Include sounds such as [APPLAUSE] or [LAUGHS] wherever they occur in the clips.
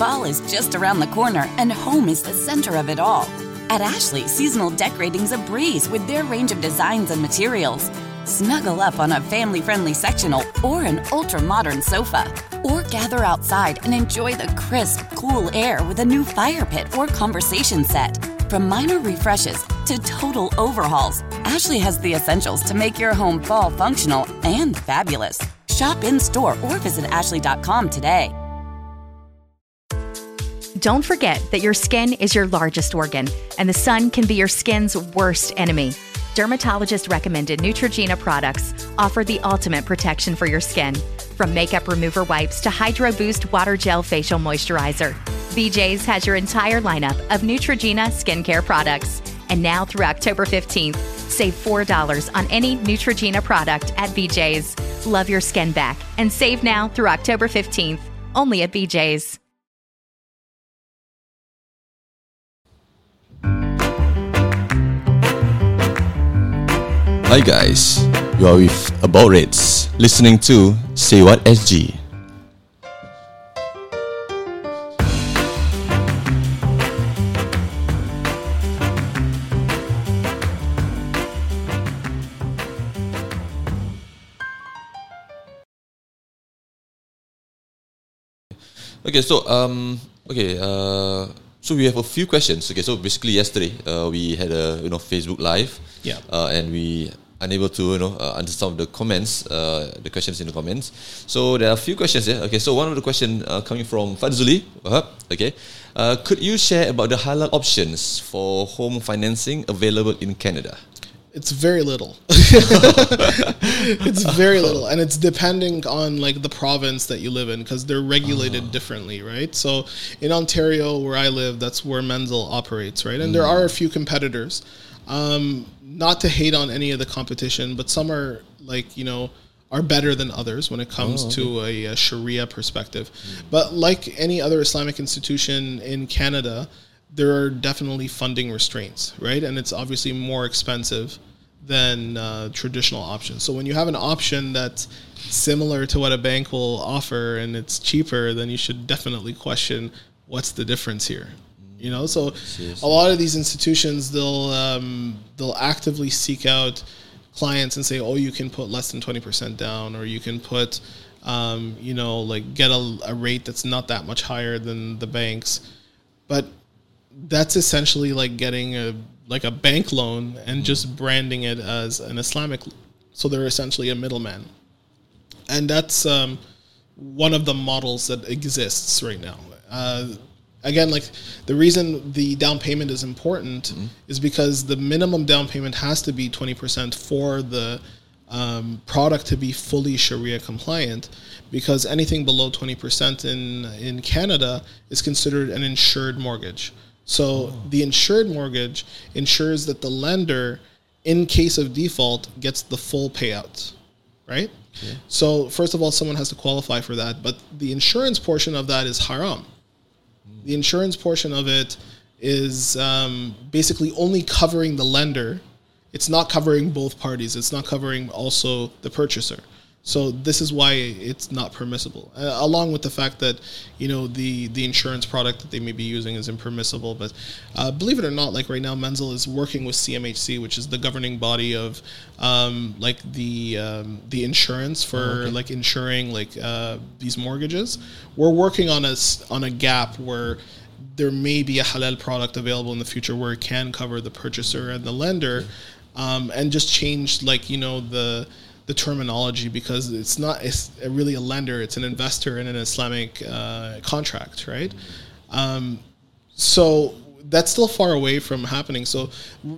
Fall is just around the corner, and home is the center of it all. At Ashley, seasonal decorating's a breeze with their range of designs and materials. Snuggle up on a family friendly sectional or an ultra modern sofa. Or gather outside and enjoy the crisp, cool air with a new fire pit or conversation set. From minor refreshes to total overhauls, Ashley has the essentials to make your home fall functional and fabulous. Shop in store or visit Ashley.com today. Don't forget that your skin is your largest organ, and the sun can be your skin's worst enemy. Dermatologist recommended Neutrogena products offer the ultimate protection for your skin. From makeup remover wipes to Hydro Boost Water Gel Facial Moisturizer, BJ's has your entire lineup of Neutrogena skincare products. And now through October 15th, save $4 on any Neutrogena product at BJ's. Love your skin back and save now through October 15th, only at BJ's. Hi guys, you are with About Rates, listening to Say What SG. Okay, so um, okay, uh, so we have a few questions. Okay, so basically yesterday uh, we had a you know Facebook Live, Yeah. uh, and we unable to you know uh, answer some of the comments, uh, the questions in the comments. So there are a few questions here. Okay, so one of the question uh, coming from Fadzuli. Uh, okay, uh, could you share about the halal options for home financing available in Canada? It's very little. [LAUGHS] it's very little, and it's depending on like the province that you live in because they're regulated differently, right? So in Ontario, where I live, that's where Manzil operates, right? And there are a few competitors. Um, not to hate on any of the competition, but some are like you know are better than others when it comes to a, a Sharia perspective. But like any other Islamic institution in Canada, there are definitely funding restraints, right? And it's obviously more expensive than uh, traditional options. So when you have an option that's similar to what a bank will offer and it's cheaper, then you should definitely question what's the difference here. You know, so a lot of these institutions they'll um, they'll actively seek out clients and say, oh, you can put less than twenty percent down, or you can put, um, you know, like get a, a rate that's not that much higher than the banks, but that's essentially like getting a like a bank loan and just branding it as an Islamic. So they're essentially a middleman, and that's um, one of the models that exists right now. Uh, again, like the reason the down payment is important is because the minimum down payment has to be twenty percent for the um, product to be fully Sharia compliant, because anything below twenty percent in in Canada is considered an insured mortgage. So the insured mortgage ensures that the lender, in case of default, gets the full payout, right? So first of all, someone has to qualify for that, but the insurance portion of that is haram. The insurance portion of it is um, basically only covering the lender. It's not covering both parties. It's not covering also the purchaser. So this is why it's not permissible. Uh, along with the fact that you know the the insurance product that they may be using is impermissible. But uh, believe it or not, like right now, Manzil is working with CMHC, which is the governing body of um, like the um, the insurance for like insuring like uh, these mortgages. We're working on a on a gap where there may be a halal product available in the future where it can cover the purchaser and the lender, um, and just change like you know the the terminology because it's not it's really a lender; it's an investor in an Islamic uh, contract, right? Um, so that's still far away from happening. So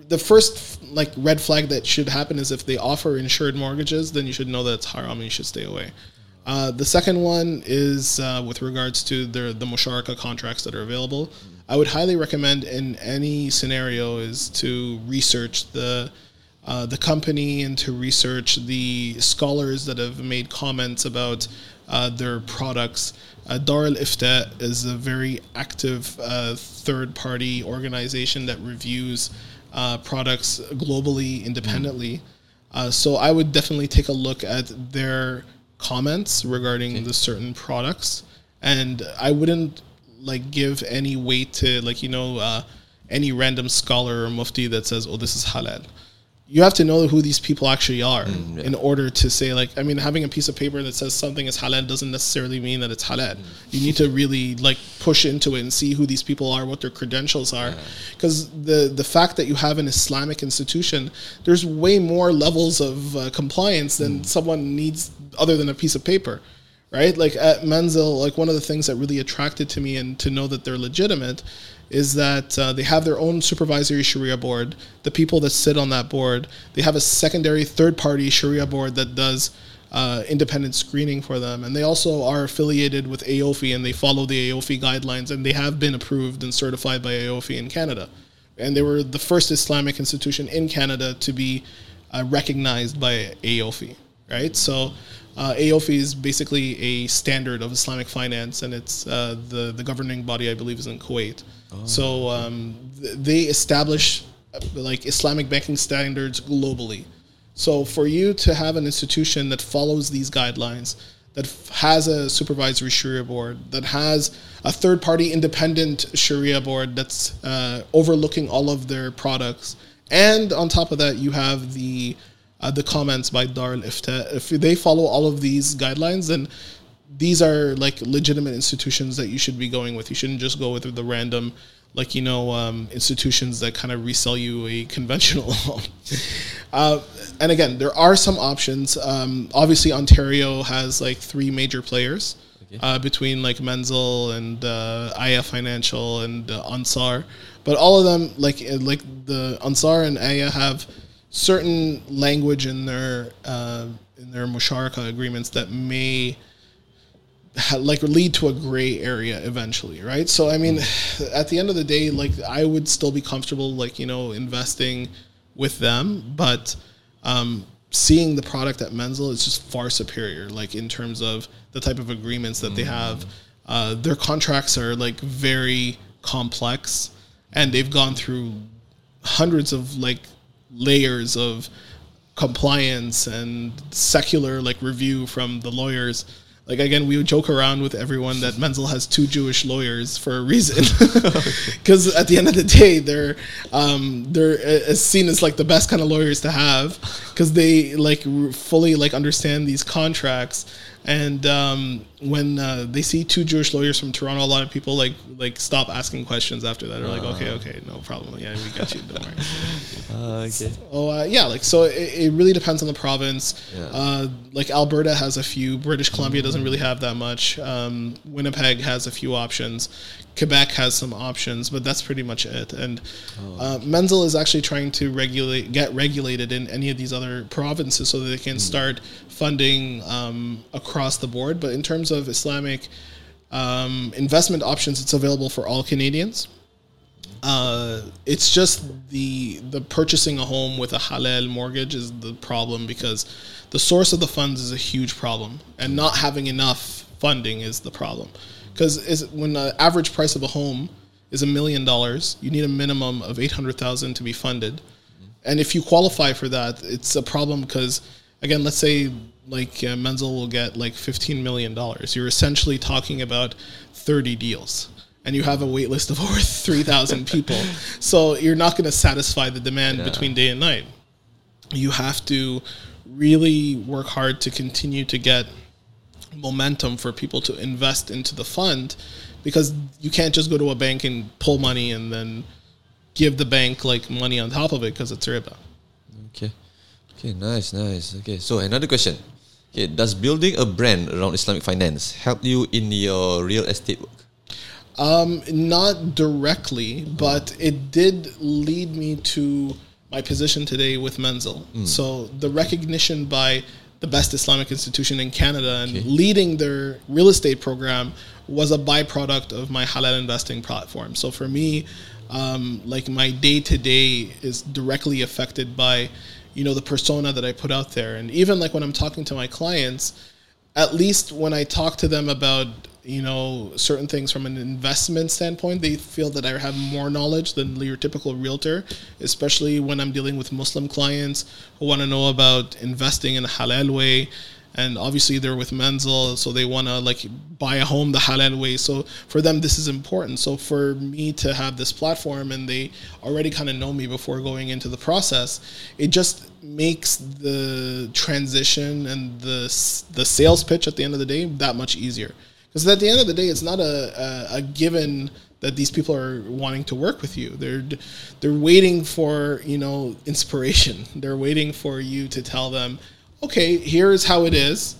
the first like red flag that should happen is if they offer insured mortgages, then you should know that it's haram and you should stay away. Uh, the second one is uh, with regards to the the musharaka contracts that are available. I would highly recommend in any scenario is to research the uh, the company and to research the scholars that have made comments about uh, their products. Uh, Dar al Ifta is a very active uh, third party organization that reviews uh, products globally, independently. Uh, so I would definitely take a look at their comments regarding the certain products. And I wouldn't like give any weight to like you know uh, any random scholar or mufti that says, "Oh, this is halal." You have to know who these people actually are Mm, in order to say like I mean having a piece of paper that says something is halal doesn't necessarily mean that it's halal. You need to really like push into it and see who these people are, what their credentials are, because the the fact that you have an Islamic institution, there's way more levels of uh, compliance than someone needs other than a piece of paper right? Like at Manzil, like one of the things that really attracted to me and to know that they're legitimate is that uh, they have their own supervisory Sharia board. The people that sit on that board, they have a secondary third party Sharia board that does uh, independent screening for them. And they also are affiliated with AAOIFI and they follow the AAOIFI guidelines and they have been approved and certified by AAOIFI in Canada. And they were the first Islamic institution in Canada to be uh, recognized by AAOIFI, right? So uh, AAOIFI is basically a standard of Islamic finance, and it's uh, the the governing body, I believe, is in Kuwait. So um, th- they establish uh, like Islamic banking standards globally. So for you to have an institution that follows these guidelines, that f- has a supervisory Sharia board, that has a third party independent Sharia board that's uh, overlooking all of their products, and on top of that, you have the uh, the comments by Dar al Ifta. If they follow all of these guidelines, then these are like legitimate institutions that you should be going with. You shouldn't just go with the random, like you know, um, institutions that kind of resell you a [LAUGHS] conventional loan. uh, and again, there are some options. Um, obviously, Ontario has like three major players. Uh, between like Manzil and uh, Aya Financial and uh, Ansar, but all of them like like the Ansar and Aya have certain language in their uh, in their musharaka agreements that may ha- like lead to a gray area eventually right? So i mean [SIGHS] at the end of the day like i would still be comfortable like you know investing with them but um, seeing the product at manzil is just far superior like in terms of the type of agreements that they have. Uh, their contracts are like very complex and they've gone through hundreds of like layers of compliance and secular like review from the lawyers. Like again, we would joke around with everyone that Manzil has two Jewish lawyers for a reason, [LAUGHS] [LAUGHS] because at the end of the day, they're um, they're uh, seen as like the best kind of lawyers to have, because they like r- fully like understand these contracts. And um, when uh, they see two Jewish lawyers from Toronto, a lot of people like like stop asking questions after that. They're like, okay, okay, no problem. Yeah, we got you. Don't worry. Uh, [LAUGHS] okay. Oh uh, yeah, like so it, it really depends on the province. Yeah. Uh, like Alberta has a few. British Columbia doesn't really have that much. Um, Winnipeg has a few options. Quebec has some options, but that's pretty much it. And uh, Manzil is actually trying to regulate, get regulated in any of these other provinces so that they can start funding um, across the board. But in terms of Islamic um, investment options, it's available for all Canadians uh, it's just the the purchasing a home with a halal mortgage is the problem because the source of the funds is a huge problem, and not having enough funding is the problem. Because when the average price of a home is a million dollars, you need a minimum of eight hundred thousand to be funded, and if you qualify for that, it's a problem because again, let's say like uh, Manzil will get like fifteen million dollars. You're essentially talking about thirty deals and you have a wait list of [LAUGHS] over 3,000 people. [LAUGHS] So you're not going to satisfy the demand between day and night. You have to really work hard to continue to get momentum for people to invest into the fund because you can't just go to a bank and pull money and then give the bank like money on top of it because it's riba. Okay. Okay, nice, nice. Okay, so another question. Okay, does building a brand around Islamic finance help you in your real estate work? Um, not directly, but it did lead me to my position today with Manzil. So the recognition by the best Islamic institution in Canada and Okay. leading their real estate program was a byproduct of my halal investing platform. So for me, um, like my day to day is directly affected by, you know, the persona that I put out there. And even like when I'm talking to my clients, at least when I talk to them about you know certain things from an investment standpoint, they feel that I have more knowledge than your typical realtor, especially when I'm dealing with Muslim clients who want to know about investing in a halal way. and obviously they're with Manzil, so they want to like buy a home the halal way. So for them, this is important. So for me to have this platform, and they already kind of know me before going into the process, it just makes the transition and the the sales pitch at the end of the day that much easier. Because at the end of the day, it's not a, a, a given that these people are wanting to work with you. They're they're waiting for you know inspiration. [LAUGHS] They're waiting for you to tell them okay, here's how it is,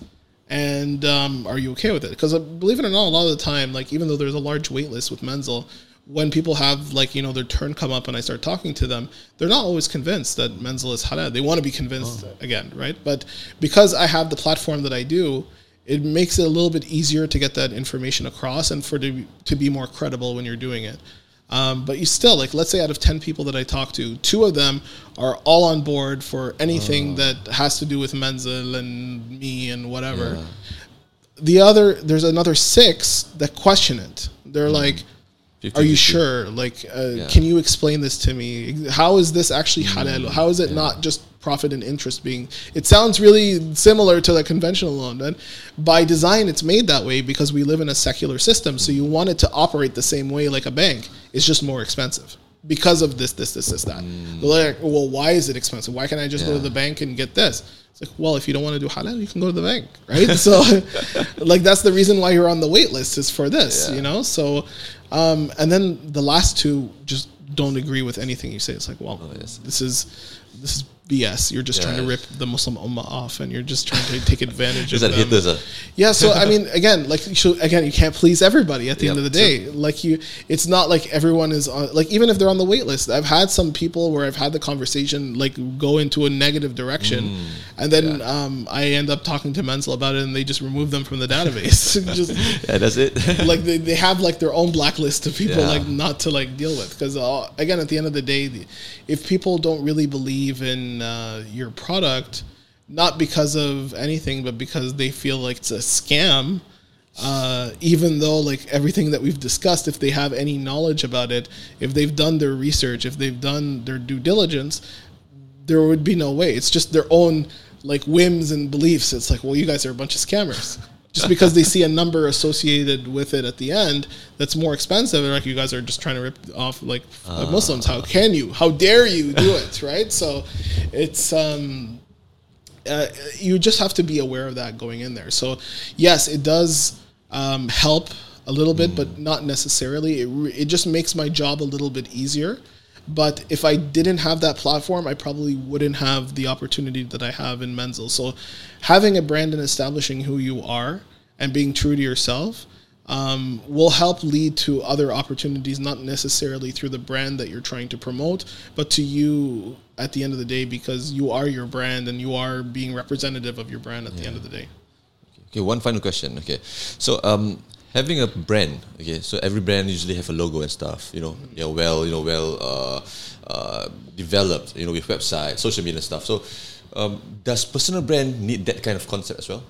and um, are you okay with it? Because uh, believe it or not, a lot of the time, like even though there's a large wait list with Manzil, when people have like you know their turn come up and I start talking to them, they're not always convinced that Manzil is halal. They want to be convinced oh. again, right? But because I have the platform that I do, it makes it a little bit easier to get that information across and for to, to be more credible when you're doing it. Um, but you still like, let's say out of ten people that I talk to, two of them are all on board for anything uh. that has to do with Manzil and me and whatever. Yeah. The other, there's another six that question it. They're mm. like, 50, "Are you 50. sure? Like, uh, yeah. can you explain this to me? How is this actually mm. halal? How is it yeah. not just profit and interest being it sounds really similar to the conventional loan and by design it's made that way because we live in a secular system so you want it to operate the same way like a bank it's just more expensive because of this this this this that mm. like well why is it expensive why can't i just yeah. go to the bank and get this it's like well if you don't want to do halal you can go to the bank [LAUGHS] right so [LAUGHS] like that's the reason why you're on the wait list is for this yeah. you know so um, and then the last two just don't agree with anything you say it's like well oh, yes. this is this is BS. You're just yeah. trying to rip the Muslim Ummah off, and you're just trying to take [LAUGHS] advantage of that them. Yeah. So I [LAUGHS] mean, again, like you again, you can't please everybody. At the yep, end of the day, true. like you, it's not like everyone is on. Like even if they're on the wait list, I've had some people where I've had the conversation like go into a negative direction, mm, and then yeah. um, I end up talking to Manzil about it, and they just remove them from the database. [LAUGHS] just yeah, that's it. like they, they have like their own blacklist of people yeah. like not to like deal with because uh, again, at the end of the day, if people don't really believe in uh, your product, not because of anything, but because they feel like it's a scam. Uh, even though like everything that we've discussed, if they have any knowledge about it, if they've done their research, if they've done their due diligence, there would be no way. It's just their own like whims and beliefs. It's like, well, you guys are a bunch of scammers just because they see a number associated with it at the end that's more expensive and like you guys are just trying to rip off like uh, muslims. How can you? How dare you do it? [LAUGHS] Right? So it's um uh, you just have to be aware of that going in there. So yes it does um, help a little bit mm. but not necessarily. It, it just makes my job a little bit easier but if I didn't have that platform, I probably wouldn't have the opportunity that I have in Manzil. So having a brand and establishing who you are and being true to yourself um, will help lead to other opportunities, not necessarily through the brand that you're trying to promote, but to you at the end of the day because you are your brand and you are being representative of your brand at yeah. the end of the day. Okay, one final question. Okay, so um, having a brand. Okay, so every brand usually have a logo and stuff. You know, yeah, well, you know, well uh, uh, developed. You know, with website, social media stuff. So um, does personal brand need that kind of concept as well?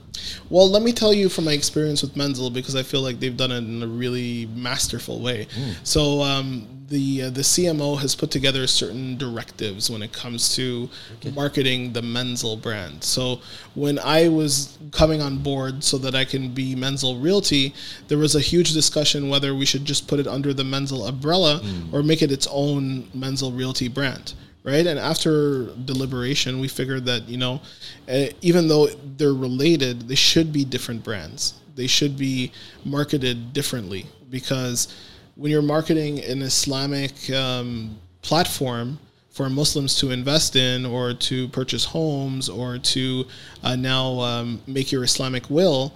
Well, let me tell you from my experience with Manzil because I feel like they've done it in a really masterful way. Mm. So um, the uh, the CMO has put together certain directives when it comes to okay. marketing the Manzil brand. So when I was coming on board so that I can be Manzil Realty, there was a huge discussion whether we should just put it under the Manzil umbrella mm. or make it its own Manzil Realty brand right? And after deliberation, we figured that you know, uh, even though they're related, they should be different brands. They should be marketed differently because when you're marketing an Islamic um, platform for Muslims to invest in or to purchase homes or to uh, now um, make your Islamic will,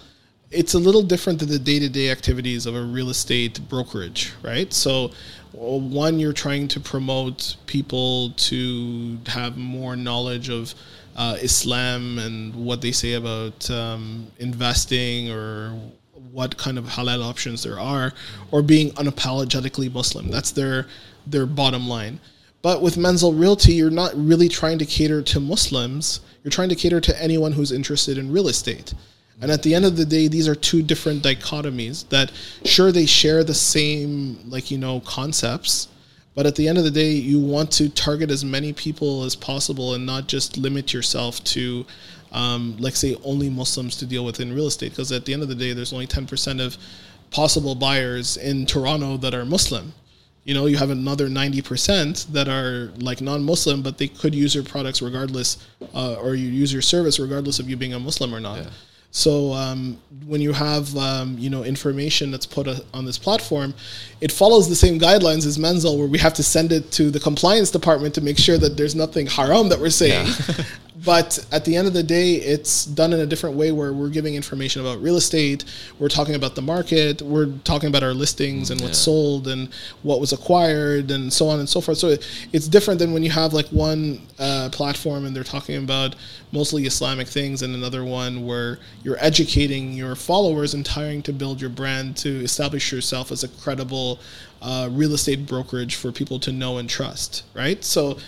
it's a little different than the day-to-day activities of a real estate brokerage, right? So one you're trying to promote people to have more knowledge of uh, Islam and what they say about um, investing or what kind of halal options there are, or being unapologetically Muslim. That's their their bottom line. But with Manzil Realty, you're not really trying to cater to Muslims. You're trying to cater to anyone who's interested in real estate. And at the end of the day, these are two different dichotomies that sure they share the same like you know concepts, but at the end of the day, you want to target as many people as possible and not just limit yourself to um, like say only Muslims to deal with in real estate because at the end of the day, there's only 10% of possible buyers in Toronto that are Muslim. You know, you have another 90% that are like non-Muslim, but they could use your products regardless, uh, or you use your service regardless of you being a Muslim or not. Yeah. So um, when you have um, you know information that's put a, on this platform, it follows the same guidelines as Manzil, where we have to send it to the compliance department to make sure that there's nothing haram that we're saying. [LAUGHS] but at the end of the day, it's done in a different way where we're giving information about real estate, we're talking about the market, we're talking about our listings and what's sold and what was acquired and so on and so forth. So it, it's different than when you have like one uh, platform and they're talking about mostly Islamic things and another one where you're educating your followers and trying to build your brand to establish yourself as a credible uh, real estate brokerage for people to know and trust, right? So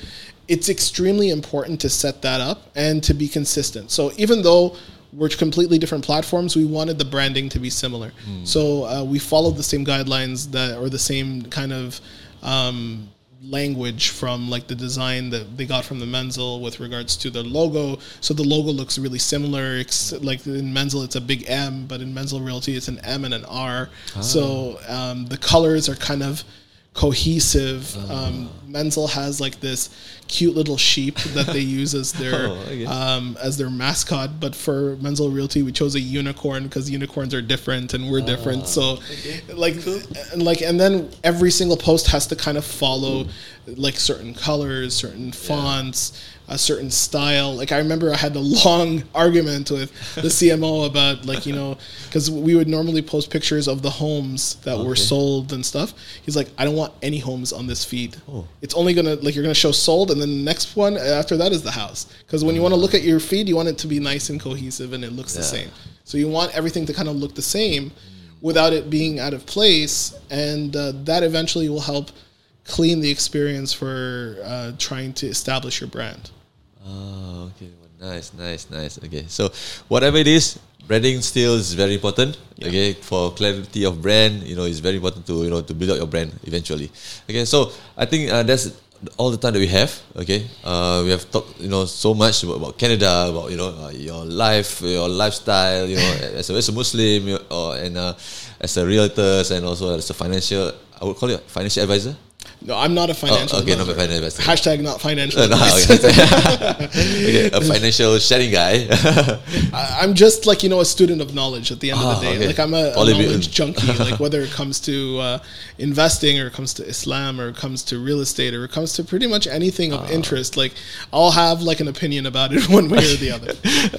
it's extremely important to set that up and to be consistent. So even though we're completely different platforms, we wanted the branding to be similar. So uh, we followed the same guidelines that, or the same kind of um, language from like the design that they got from the Manzil with regards to the logo. So the logo looks really similar. Ex- like in Manzil, it's a big M, but in Manzil Realty, it's an M and an R. So um, the colors are kind of cohesive. Um, Manzil has like this cute little sheep that they [LAUGHS] use as their Oh, okay. um, as their mascot. But for Manzil Realty, we chose a unicorn because unicorns are different and we're different. So, like, and like, and then every single post has to kind of follow like certain colors, certain fonts, a certain style. Like, I remember I had a long [LAUGHS] argument with the CMO about like you know because we would normally post pictures of the homes that were sold and stuff. He's like, I don't want any homes on this feed. Oh. It's only gonna like you're gonna show sold, and then the next one after that is the house. Because when you want to look at your feed, you want it to be nice and cohesive, and it looks the same. So you want everything to kind of look the same, without it being out of place, and uh, that eventually will help clean the experience for uh, trying to establish your brand. Oh, okay. Well, nice, nice, nice. Okay, so whatever it is, branding still is very important. Okay, for clarity of brand, you know, it's very important to you know to build out your brand eventually. Okay, so I think uh, that's all the time that we have. Okay, uh, we have talked you know so much about, about Canada, about you know uh, your life, your lifestyle. You know, [LAUGHS] as a, as a Muslim, you- or and uh, as a realtor, and also as a financial. I would call it financial advisor. No, I'm not a financial. Oh, okay, not a financial advisor. Hashtag not financial. [LAUGHS] No, [LAUGHS] okay. a financial sharing guy. [LAUGHS] I- I'm just like you know a student of knowledge at the end of Ah, the day. okay. Like I'm a, a knowledge junkie. Like whether it comes to uh, investing or it comes to Islam or it comes to real estate or it comes to pretty much anything Ah. of interest, like I'll have like an opinion about it one way or the other.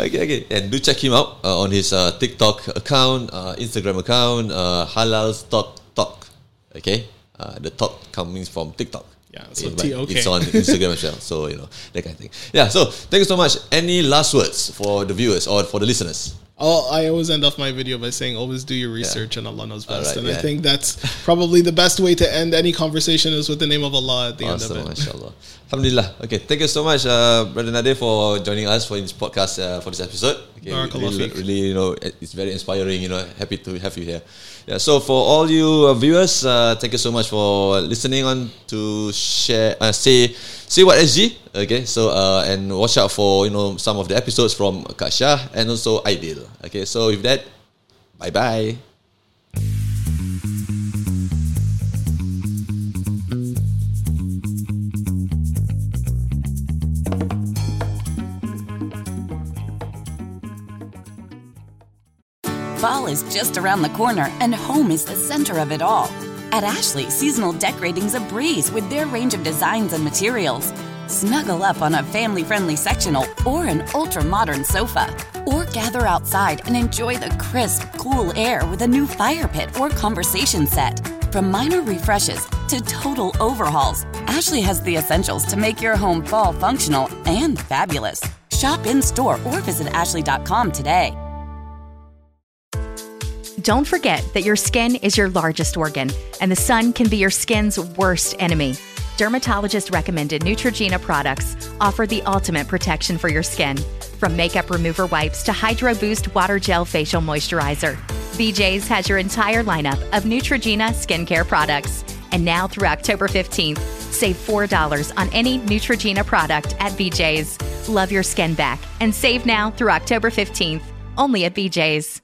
okay, okay. And do check him out uh, on his uh, TikTok account, uh, Instagram account, uh, Halal Stock Talk. Okay, uh, the talk coming from TikTok. Yeah, so but T-O-K. It's on Instagram as well. So you know that kind of thing. Yeah. So thank you so much. Any last words for the viewers or for the listeners? I'll, I always end off my video by saying, always do your research and Allah knows best. Alright, and I think that's probably the best way to end any conversation is with the name of Allah at the Awesome, end of it. mashallah. Alhamdulillah. Okay, thank you so much, uh, Brother Nader, for joining us for this podcast uh, for this episode. Okay, Barakallah really, really, you know, it's very inspiring. You know, happy to have you here. Yeah. So for all you uh, viewers, uh, thank you so much for listening on to share, uh, say, say what SG. Okay. So uh, and watch out for you know some of the episodes from Kak Shah and also Ideal. Okay. So with that, bye bye. Fall is just around the corner, and home is the center of it all. At Ashley, seasonal decorating's a breeze with their range of designs and materials. Snuggle up on a family friendly sectional or an ultra modern sofa. Or gather outside and enjoy the crisp, cool air with a new fire pit or conversation set. From minor refreshes to total overhauls, Ashley has the essentials to make your home fall functional and fabulous. Shop in store or visit ashley.com today. Don't forget that your skin is your largest organ, and the sun can be your skin's worst enemy. Dermatologist recommended Neutrogena products offer the ultimate protection for your skin. From makeup remover wipes to Hydro Boost Water Gel Facial Moisturizer, BJ's has your entire lineup of Neutrogena skincare products. And now through October 15th, save $4 on any Neutrogena product at BJ's. Love your skin back and save now through October 15th, only at BJ's.